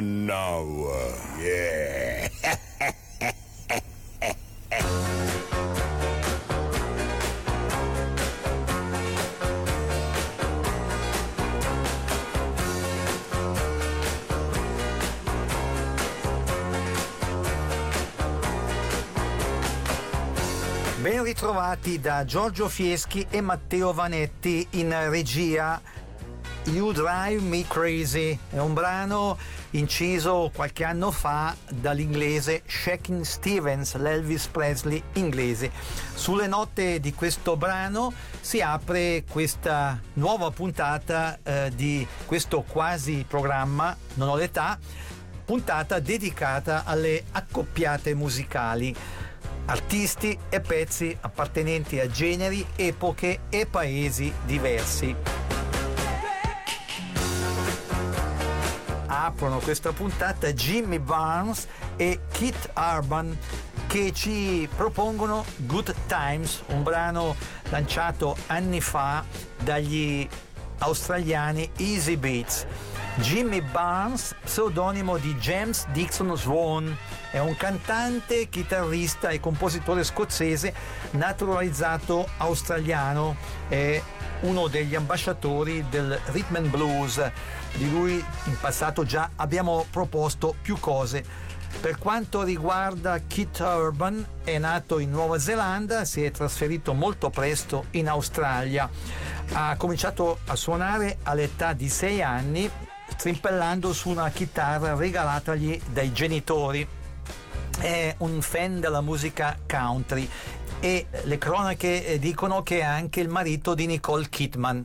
and now. Yeah. Ben ritrovati da Giorgio Fieschi e Matteo Vanetti in regia. You Drive Me Crazy è un brano inciso qualche anno fa dall'inglese Shaking Stevens, l'Elvis Presley inglese. Sulle note di questo brano si apre questa nuova puntata eh, di questo quasi programma Non ho l'età, puntata dedicata alle accoppiate musicali artisti e pezzi appartenenti a generi, epoche e paesi diversi. Aprono questa puntata Jimmy Barnes e Kit Urban che ci propongono Good Times, un brano lanciato anni fa dagli australiani Easy Beats. Jimmy Barnes, pseudonimo di James Dixon Swan, è un cantante, chitarrista e compositore scozzese naturalizzato australiano. È uno degli ambasciatori del rhythm and blues. Di lui in passato già abbiamo proposto più cose. Per quanto riguarda Kit Urban, è nato in Nuova Zelanda, si è trasferito molto presto in Australia. Ha cominciato a suonare all'età di 6 anni strimpellando su una chitarra regalatagli dai genitori. È un fan della musica country e le cronache dicono che è anche il marito di Nicole Kidman.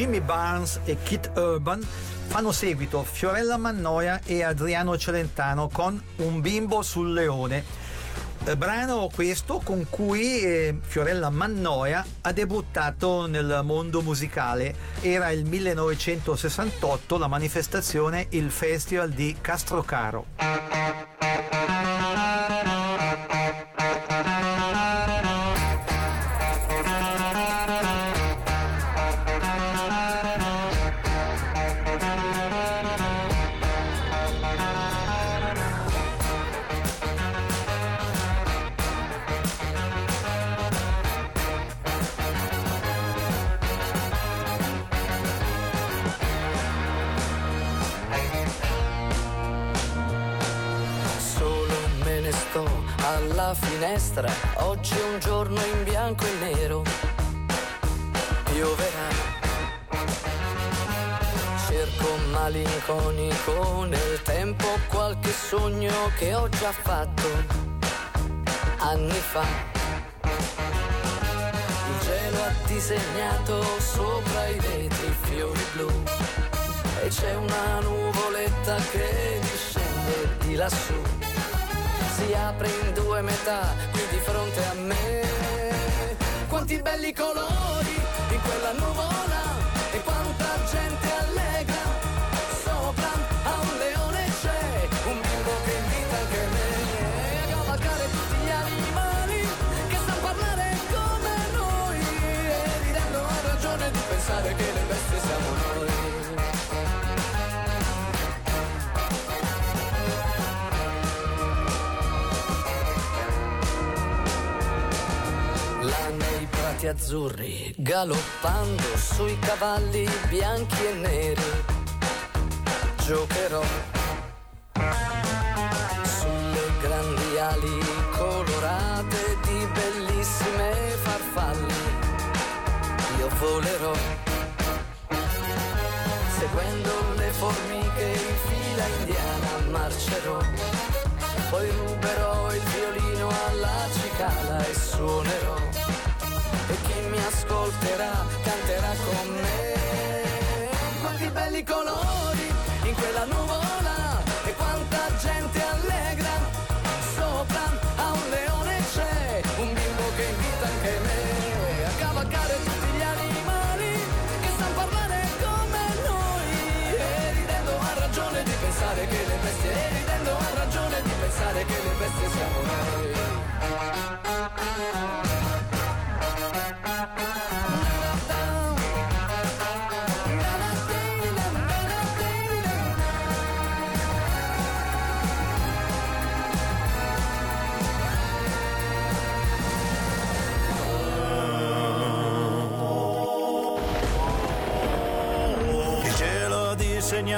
Jimmy Barnes e Kit Urban fanno seguito Fiorella Mannoia e Adriano Celentano con Un bimbo sul leone. Eh, brano questo con cui eh, Fiorella Mannoia ha debuttato nel mondo musicale. Era il 1968 la manifestazione Il Festival di Castrocaro. Cielo ha disegnato sopra i vetri fiori blu e c'è una nuvoletta che discende di lassù. Si apre in due metà qui di fronte a me. Quanti belli colori in quella nuvola azzurri, galoppando sui cavalli bianchi e neri, giocherò sulle grandi ali colorate di bellissime farfalle. Io volerò seguendo le formiche in fila indiana marcerò. Poi ruberò il violino alla cicala e suonerò. Mi ascolterà canterà con me. Quanti belli colori in quella nuvola e quanta gente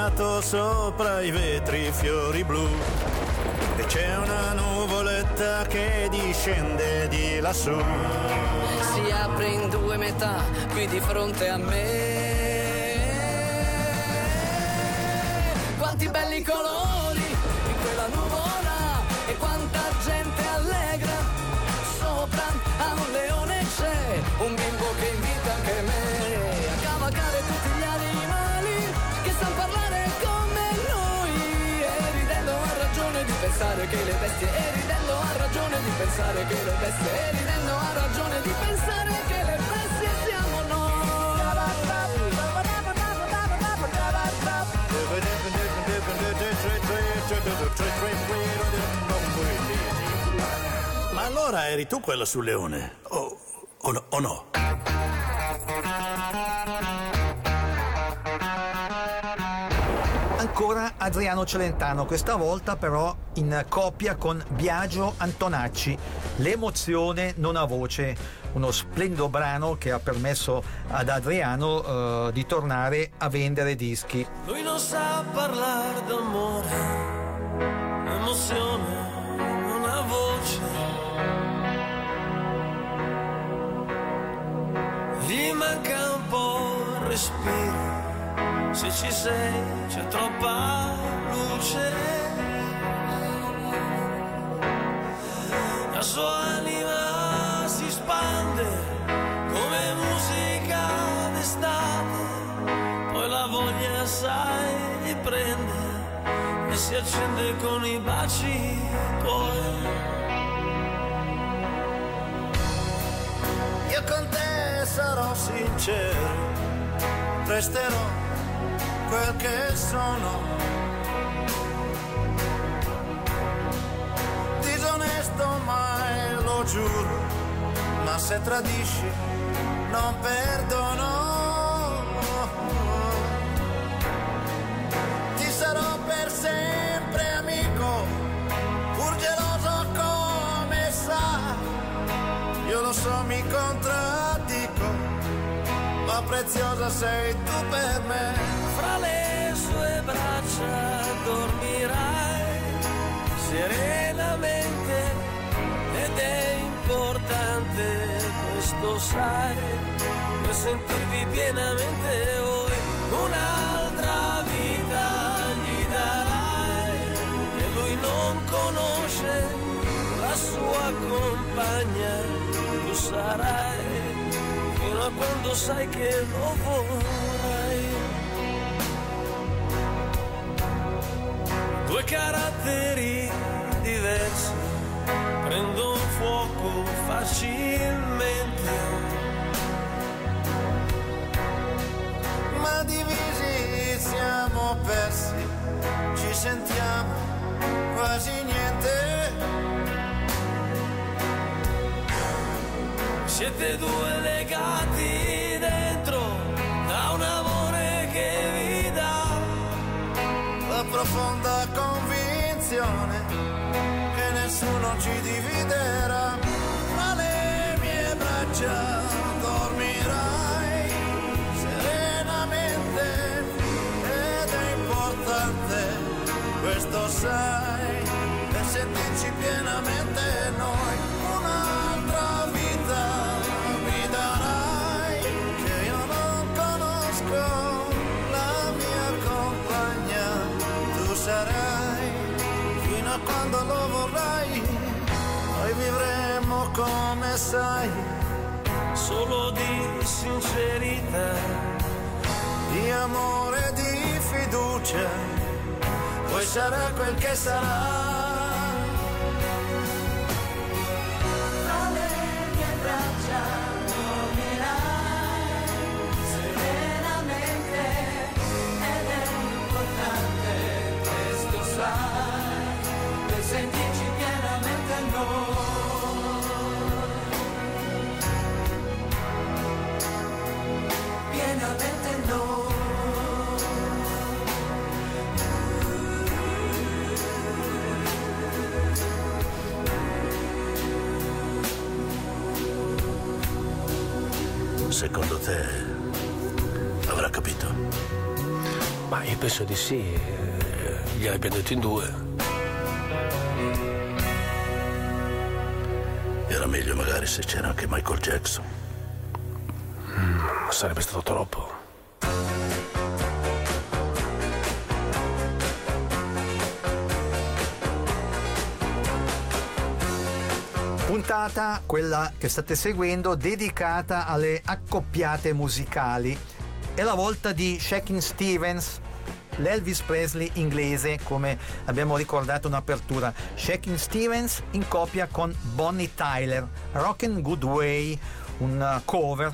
disegnato sopra i vetri fiori blu e c'è una nuvoletta che discende di lassù. si apre in due metà qui di fronte a me. Pensare che le bestie, e ridendo ha ragione di pensare che le bestie, e ridendo ha ragione di pensare che le bestie siamo noi. Ma allora eri tu quello sul leone? O, o no? o no? Ancora Adriano Celentano, questa volta però in coppia con Biagio Antonacci. L'emozione non ha voce, uno splendido brano che ha permesso ad Adriano eh, di tornare a vendere dischi. Lui non sa parlare d'amore, emozione, non ha voce. Gli manca un po' il respiro, se ci sei c'è troppa luce. La sua anima si spande come musica d'estate, poi la voglia sai di prende e si accende con i baci tuoi. Io con te sarò sincero, resterò quel che sono. Disonesto mai lo giuro, ma se tradisci non perdono. Ti sarò per sempre amico, pur geloso come sai. Io lo so, mi contraddico, ma preziosa sei tu per me. Fra le sue braccia dormirai serenamente ed è importante, questo sai, per sentirvi pienamente voi un'altra vita gli darai che lui non conosce la sua compagna, tu sarai fino a quando sai che lo vorrai. Caratteri diversi prendono fuoco facilmente. Ma divisi siamo persi, ci sentiamo quasi niente. Siete due legati dentro da un amore che vi dà La profonda convinzione che nessuno ci dividerà. Tra le mie braccia dormirai serenamente ed è importante, questo sai, per sentirci pienamente noi. Quando lo vorrai, noi vivremo come sai, solo di sincerità. di amore e di fiducia, poi sarà quel che sarà. Secondo te avrà capito? Ma io penso di sì, eh, gliel'abbiamo detto in due. Era meglio magari se c'era anche Michael Jackson. Ma sarebbe stato troppo. Puntata, quella che state seguendo, dedicata alle accoppiate musicali. È la volta di Shakin' Stevens, l'Elvis Presley inglese, come abbiamo ricordato in apertura. Shakin' Stevens in coppia con Bonnie Tyler, Rockin' Good Way, un cover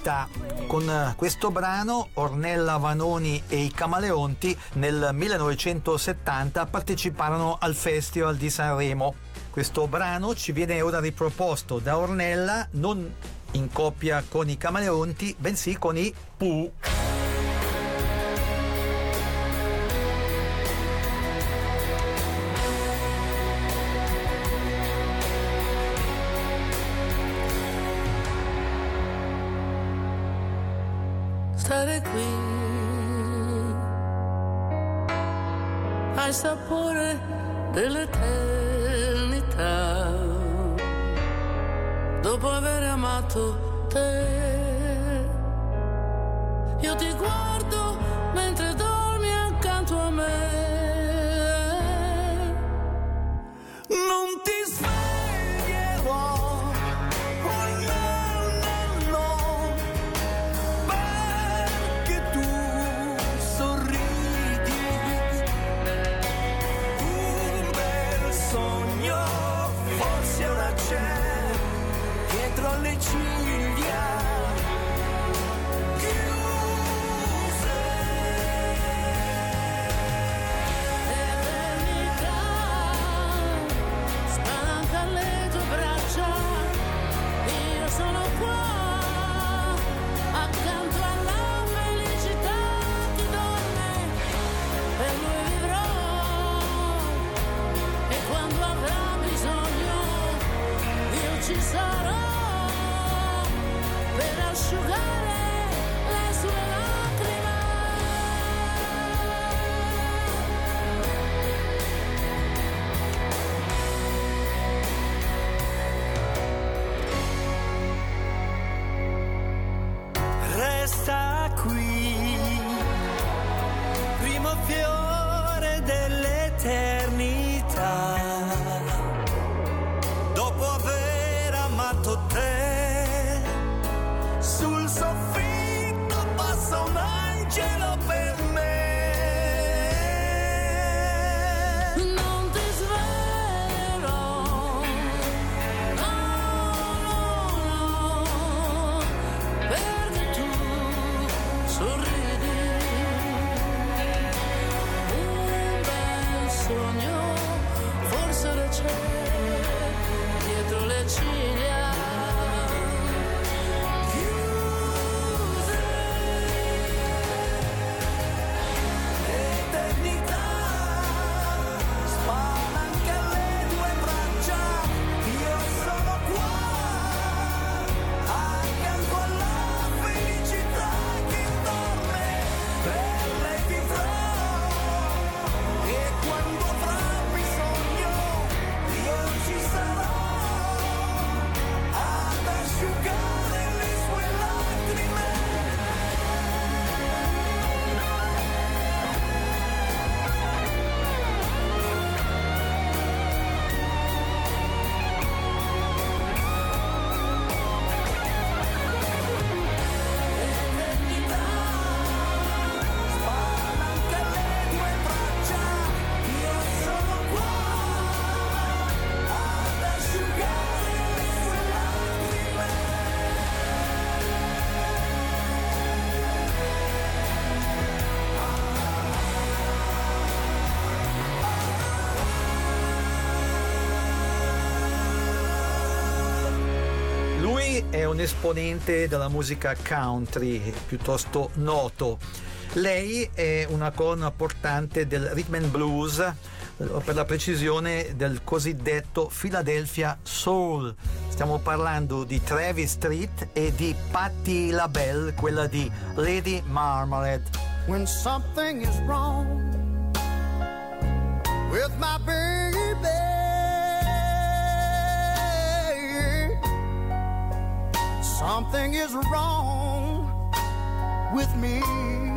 poeta con eh, questo brano Ornella Vanoni e i Camaleonti nel 1970 parteciparono al Festival di Sanremo. Questo brano ci viene ora riproposto da Ornella non in coppia con i Camaleonti, bensì con i Pooh. stare qui. Hai sapore dell'eternità. Dopo aver amato te io ti guardo esponente della musica country piuttosto noto. Lei è una colonna portante del rhythm and blues, eh, per la precisione del cosiddetto Philadelphia Soul. Stiamo parlando di Travis Street e di Patti LaBelle, quella di Lady Marmalade. When something is wrong with my baby Something is wrong with me.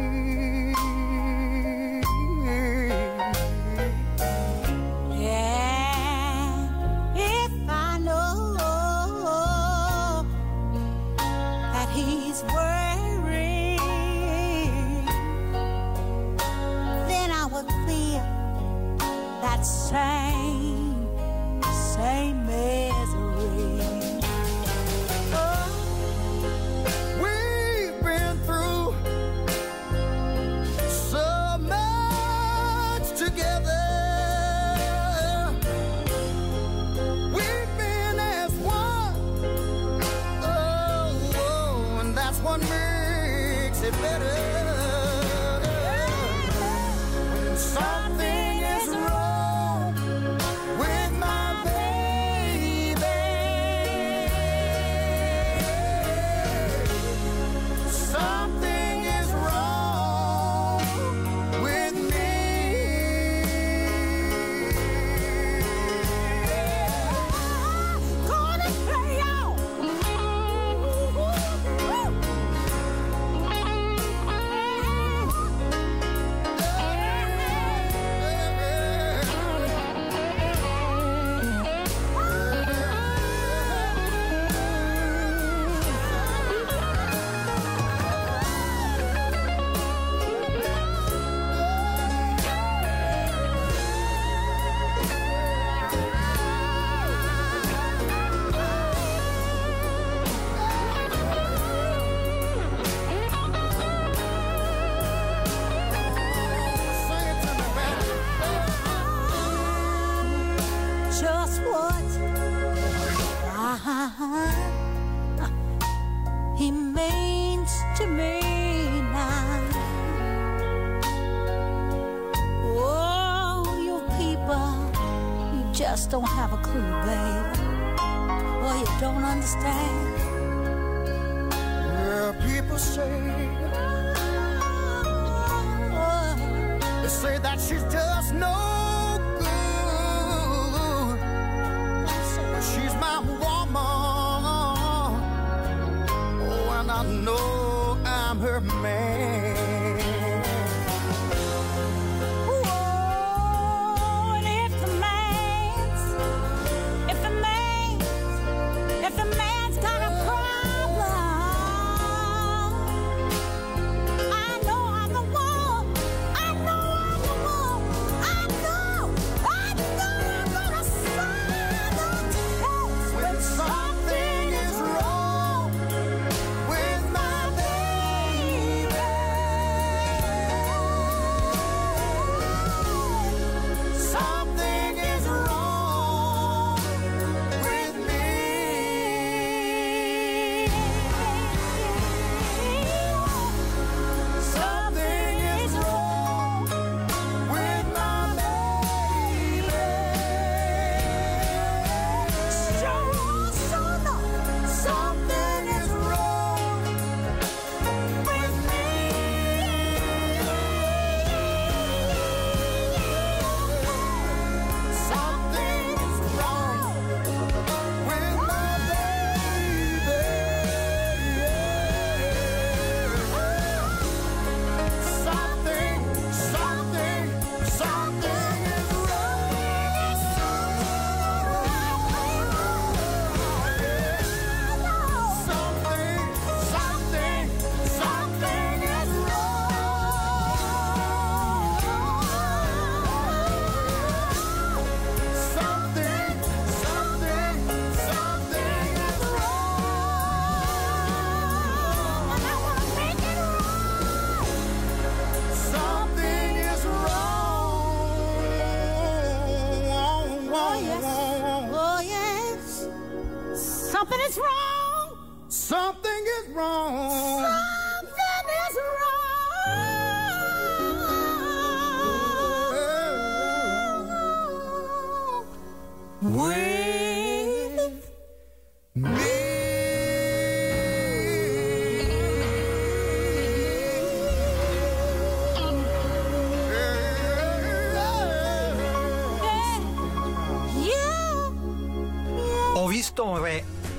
have a clue,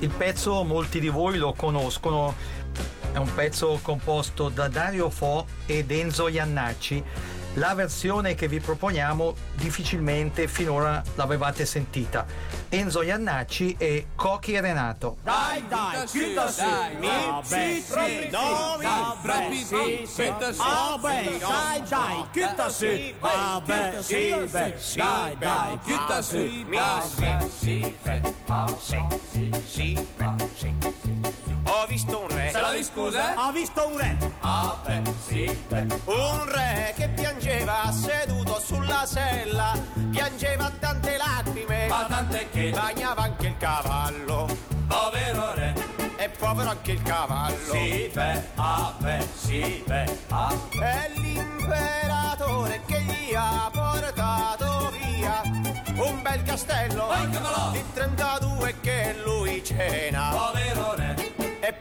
il pezzo molti di voi lo conoscono, è un pezzo composto da Dario Fo ed Enzo Iannacci. La versione che vi proponiamo difficilmente finora l'avevate sentita. Enzo Iannacci e Cochi Renato. Dai, dai, chiuda su. Mi, sì, sì, no, mi, sì, sì, vabbè, dai, dai, chiuda su. Vabbè, sì, beh, dai, dai, chiuda su. Mi, sì, sì, Ho visto un re. Se la scusa? Ho visto un re. Ah, beh, sì, beh. Un re che piangeva seduto sulla sella, piangeva tante lacrime, Ma tant'è che bagnava anche il cavallo, povero re. e povero anche il cavallo. Sì, beh, ah, beh, sì, beh, ah. È l'imperatore che gli ha portato via un bel castello di 32 che lui cena, Povero re.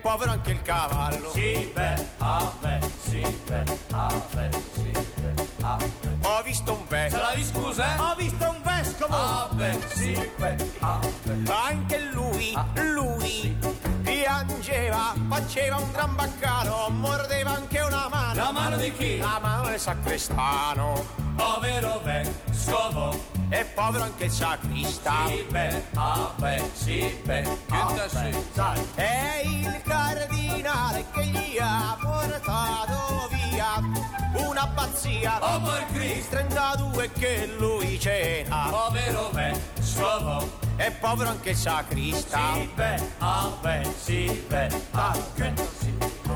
Povero anche il cavallo. Sì, beh, ah, beh, sì, beh, ah, beh, sì, beh, ah, beh. Ho visto un Se vescovo, la scusa? ho visto un vescovo. Ah, beh, sì, beh, ah, beh. Anche lui, lui piangeva, faceva un gran baccano, mordeva anche una mano. La mano di chi? La mano del sacrestano. Povero vescovo. E povero anche il sacrista. Sì, beh, ah, beh, sì, beh, ah, beh. È il cardinale che gli ha portato via un'abbazia. Oh, per Cristo. 32 che lui cena. Povero vescovo. E povero anche il sacrista. Sì, beh, ah, beh, sì, beh, ah, che.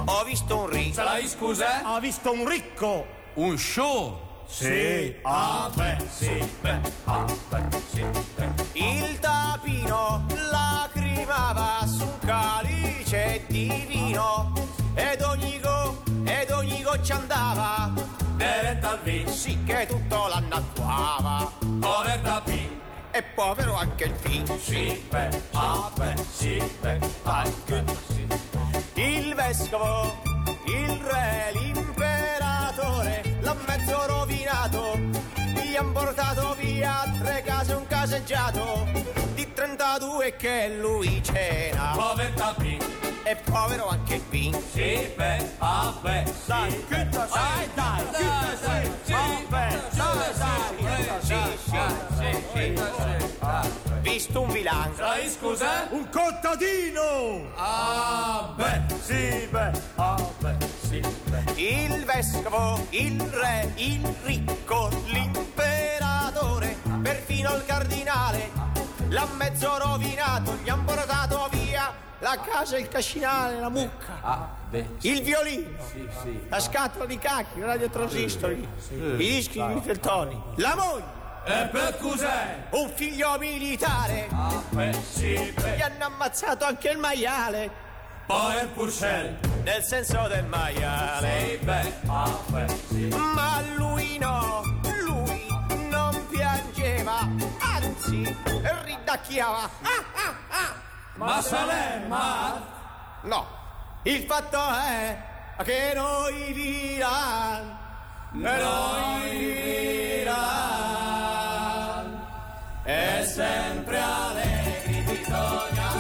Ho visto un ri. Se la scusa? Ho visto un ricco. Un show. Sì. Ah, beh, sì, beh, ah, beh, sì, beh. Il tapino lacrimava su un calice di vino ed ogni go, ed ogni goccia andava, Diretta al vino. sì che tutto l'annacquava. Povertà P. E povero anche il figlio. Sì, beh, ah, beh, sì, beh, ah, che sì. Il vescovo, il re, l'imperatore, l'ha mezzo rovinato. Gli han portato via tre case un caseggiato 32 che lui cena. Povertà P. E povero anche il figlio. Sì, beh, ah, beh, sì. Dai, che Dai, dai, che sì, vabbè, dai, dai, sì, sì, sì. Visto un vilano. La scusa? Un contadino! Ah, beh, sì, beh, ah, beh, sì, beh. Il vescovo, il re, il ricco, l'imperatore, perfino il cardinale, l'ha mezzo rovinato, gli han portato via la casa, il cascinale, la mucca, Ah, beh, il violino, sì, sì. la scatola di cacchi, il radiotransistori, i dischi di Mitteltoni, la moglie, E per cos'è? un figlio militare, Ah, beh, sì, gli beh. hanno ammazzato anche il maiale, Poi il Purcell. nel senso del maiale. Sì, beh, ah, beh, sì. Ma lui no, lui non piangeva, anzi ridacchiava. Ah, ah, ah. Ma se l'è, ma... No, il fatto è che noi diranno, Noi è sempre allegri, bisogna stare,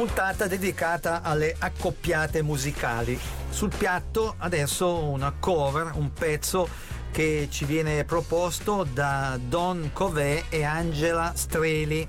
puntata dedicata alle accoppiate musicali. Sul piatto adesso una cover, un pezzo che ci viene proposto da Don Covè e Angela Streli.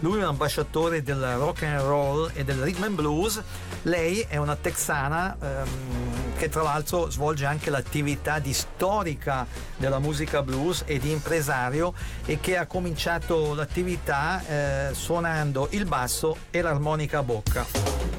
Lui è un ambasciatore del rock and roll e del rhythm and blues. Lei è una texana ehm, che tra l'altro svolge anche l'attività di storica della musica blues e di impresario e che ha cominciato l'attività eh, suonando il basso e l'armonica a bocca.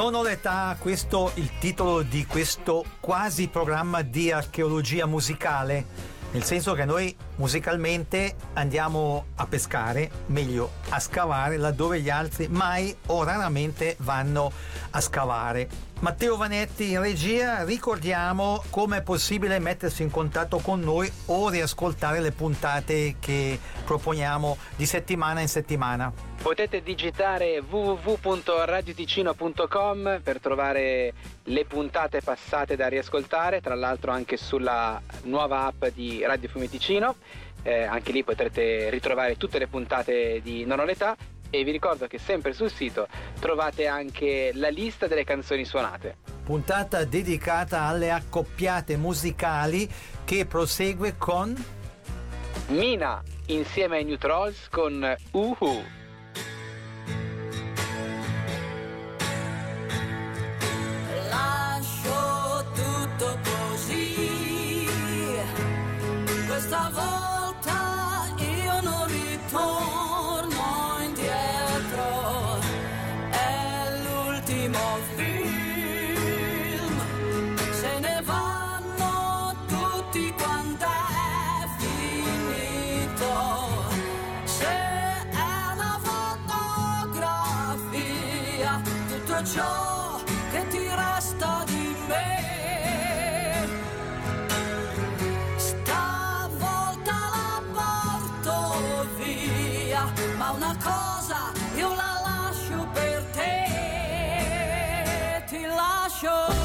Non ho l'età, questo è il titolo di questo quasi programma di archeologia musicale, nel senso che noi musicalmente andiamo a pescare, meglio a scavare laddove gli altri mai o raramente vanno a scavare. Matteo Vanetti in regia, ricordiamo come è possibile mettersi in contatto con noi o riascoltare le puntate che proponiamo di settimana in settimana. Potete digitare www.radioticino.com per trovare le puntate passate da riascoltare, tra l'altro anche sulla nuova app di Radio Fiumeticino, eh, anche lì potrete ritrovare tutte le puntate di Non ho l'età e vi ricordo che sempre sul sito trovate anche la lista delle canzoni suonate. Puntata dedicata alle accoppiate musicali che prosegue con Mina insieme ai New Trolls con Uhu. Lascio tutto così. Questa volta ciò che ti resta di me. Stavolta la porto via, ma una cosa lascio.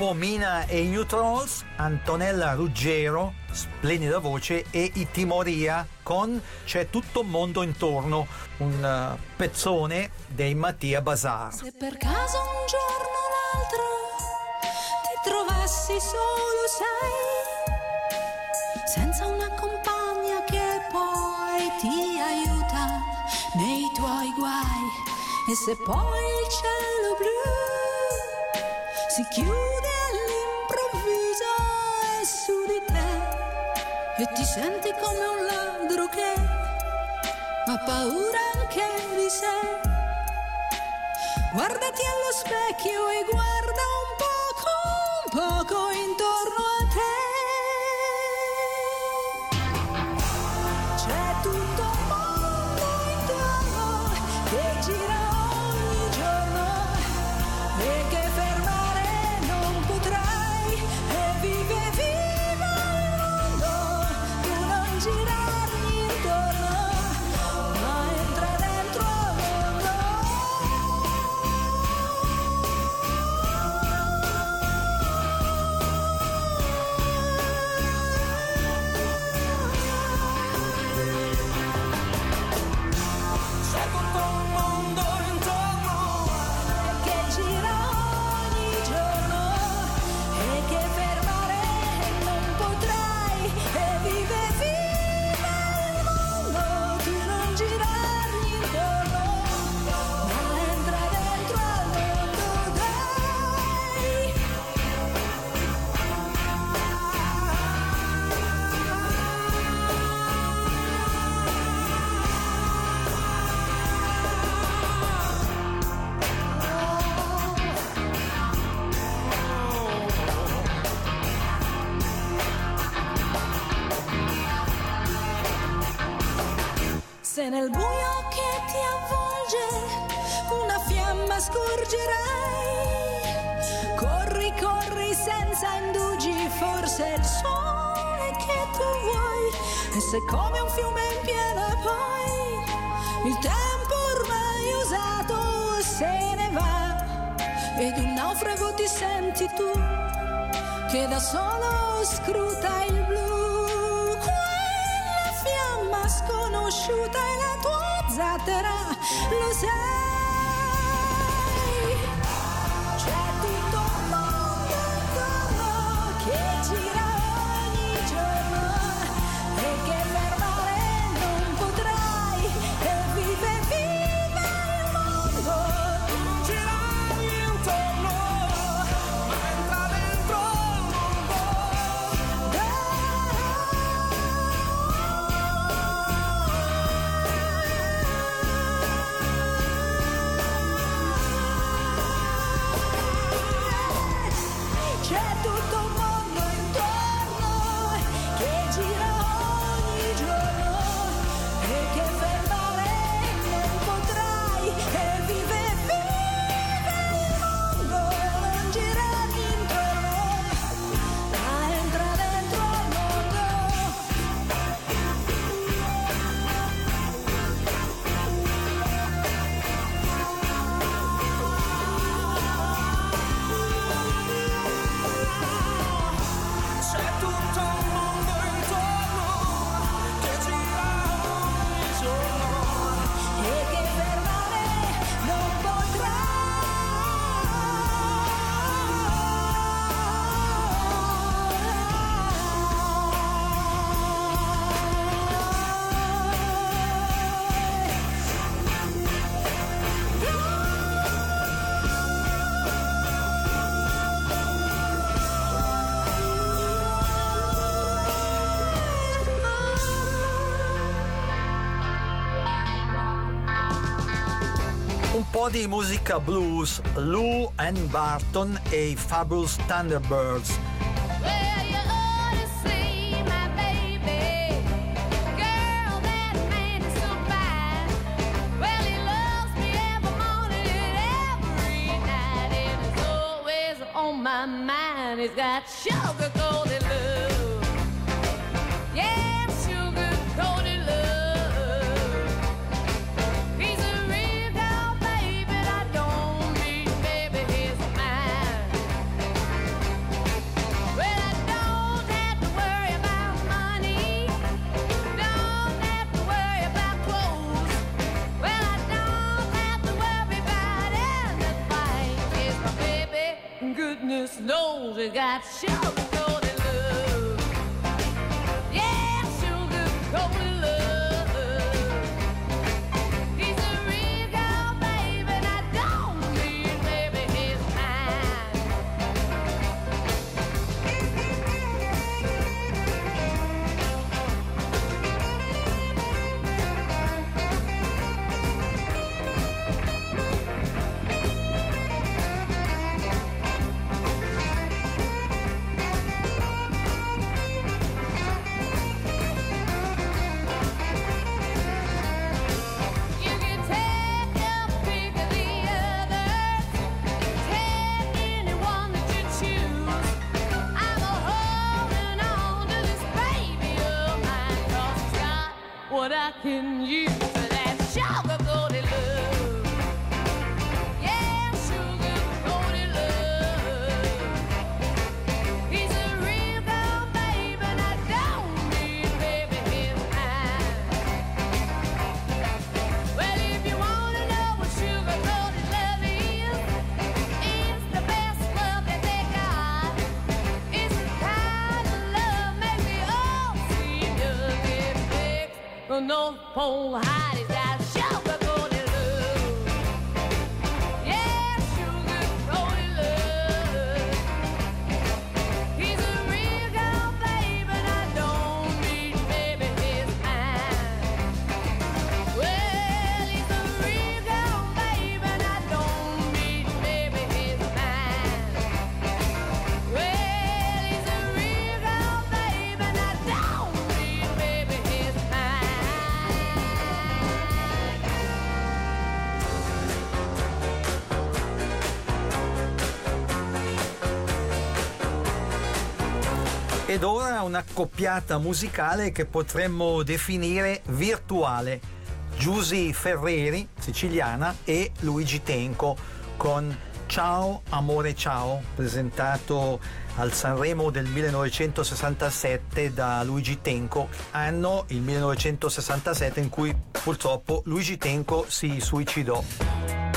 Dopo Mina e i New Trolls, Antonella Ruggero, splendida voce, e i Timoria con C'è tutto un mondo intorno, un eh, pezzone dei Mattia Bazar. Se per caso un giorno o l'altro ti trovassi solo, sai, senza una compagna che poi ti aiuta nei tuoi guai, e se poi il cielo blu si chiude su di te, e ti senti come un ladro che ha paura anche di sé. Guardati allo specchio e guarda un poco, un poco intorno a te. C'è tutto un mondo intorno che gira ogni giorno e che scorgerai, corri, corri senza indugi, forse il sole che tu vuoi. E se come un fiume in piena poi il tempo ormai usato se ne va, ed un naufrago ti senti tu che da solo scruta il blu. Quella fiamma sconosciuta è la tua zattera, lo sai. Po' di musica blues, Lou Ann Barton e i Fabulous Thunderbirds. Well, you ought to see my baby, girl. That man you snow, we got shot. North pole hiding. una musicale che potremmo definire virtuale. Giusy Ferreri, siciliana, e Luigi Tenco con Ciao Amore Ciao, presentato al Sanremo del 1967 da Luigi Tenco, anno il 1967 in cui purtroppo Luigi Tenco si suicidò.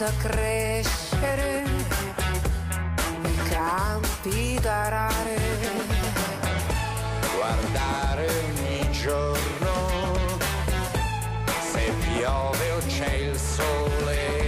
da crescere, i campi da arare, guardare ogni giorno se piove o c'è il sole.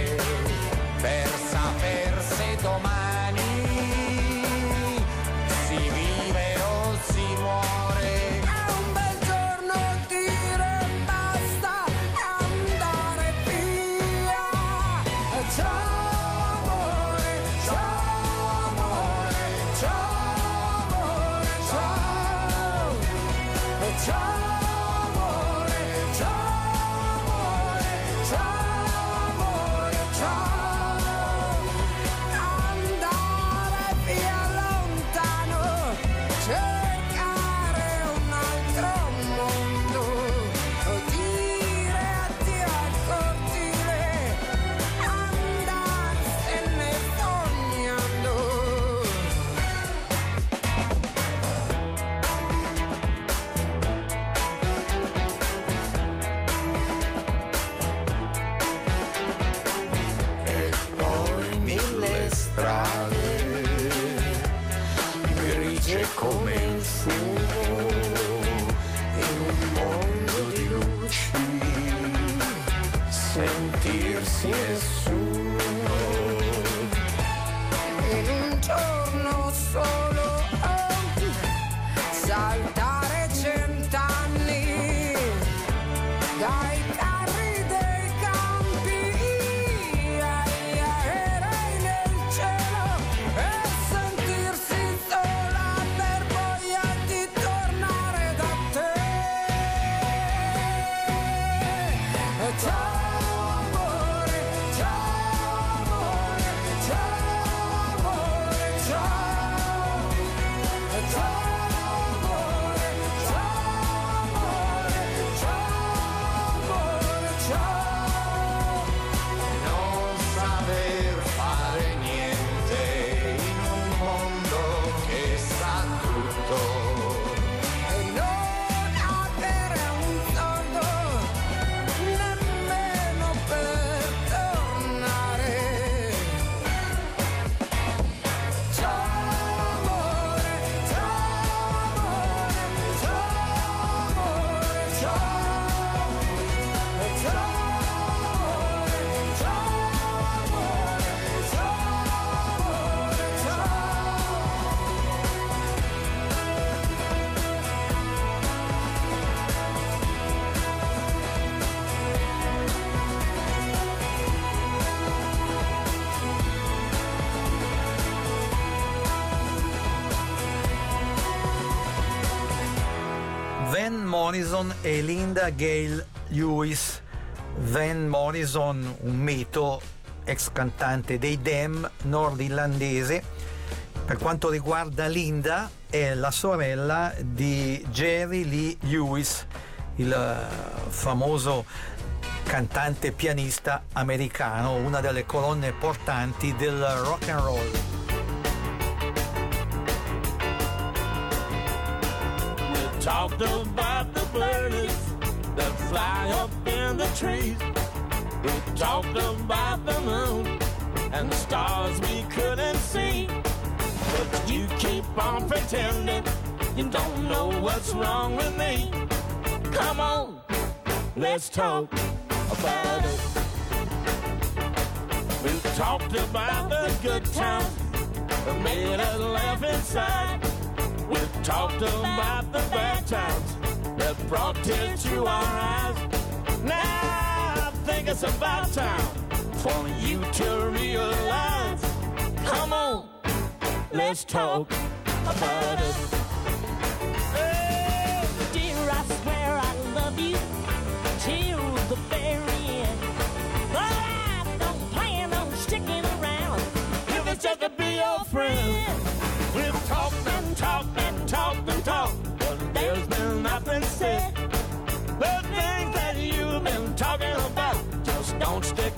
Morrison e Linda Gale Lewis. Van Morrison, un mito, ex cantante dei Dem nordirlandese. Per quanto riguarda Linda, è la sorella di Jerry Lee Lewis, il eh, famoso cantante pianista americano, una delle colonne portanti del rock and roll. Talked about birds that fly up in the trees. We talked about the moon and the stars we couldn't see. But you keep on pretending you don't know what's wrong with me. Come on, let's talk about it. We talked about the good times that made us laugh inside. We talked about the bad times that brought tears to our eyes. Now I think it's about time for you to realize. Come on, let's talk about it. Oh, dear, I swear I love you till the very end. But I don't plan on sticking around If it's just to be your friend,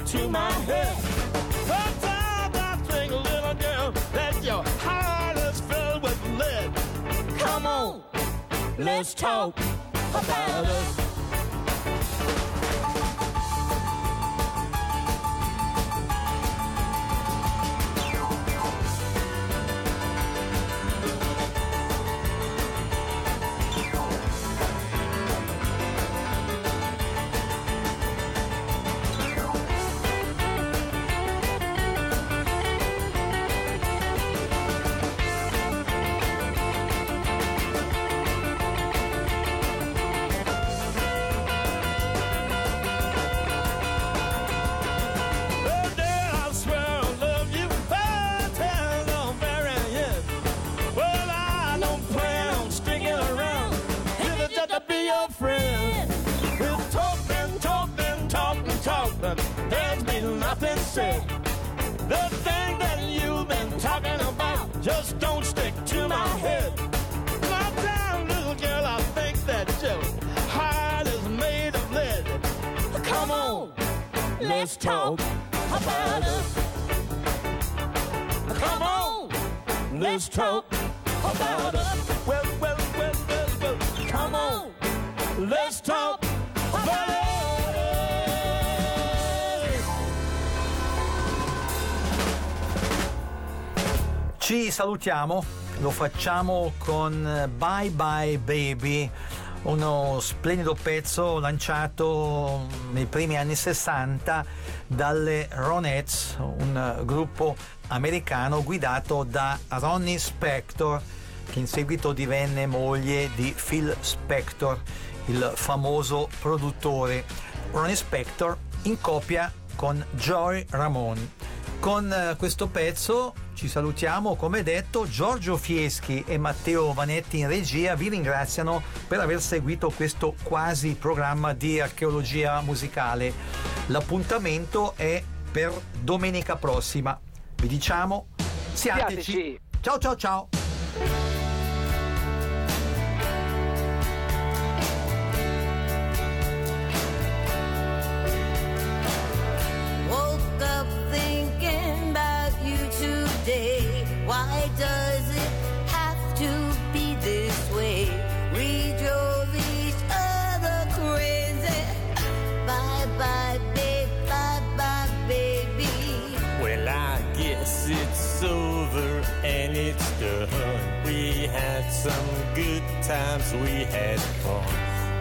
to my head. Sometimes I think, little girl, that your heart is filled with lead. Come on, let's talk about us. Let's talk about us. Come on, let's talk about us. Well, well, well, well, well, come on, let's talk about us. Ci salutiamo, lo facciamo con Bye Bye Baby, uno splendido pezzo lanciato nei primi anni 60 dalle Ronettes, un gruppo americano guidato da Ronnie Spector, che in seguito divenne moglie di Phil Spector, il famoso produttore. Ronnie Spector in coppia con Joy Ramone. Con eh, questo pezzo ci salutiamo, come detto, Giorgio Fieschi e Matteo Vanetti in regia vi ringraziano per aver seguito questo quasi programma di archeologia musicale. L'appuntamento è per domenica prossima. Vi diciamo, siateci. Siateci. Ciao ciao ciao. Bye bye, bye, baby. Well, I guess it's over and it's done. We had some good times, we had fun.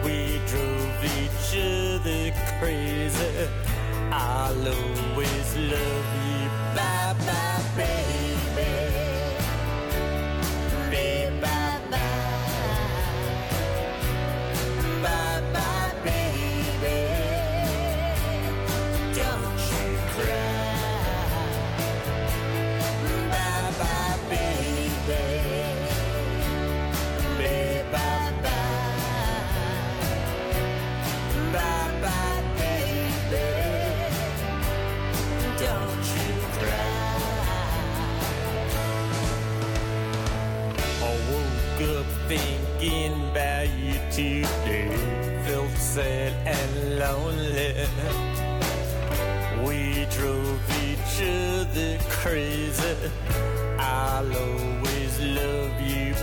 We drove each other crazy. I'll always love you. Bye bye, crazy. I'll always love you,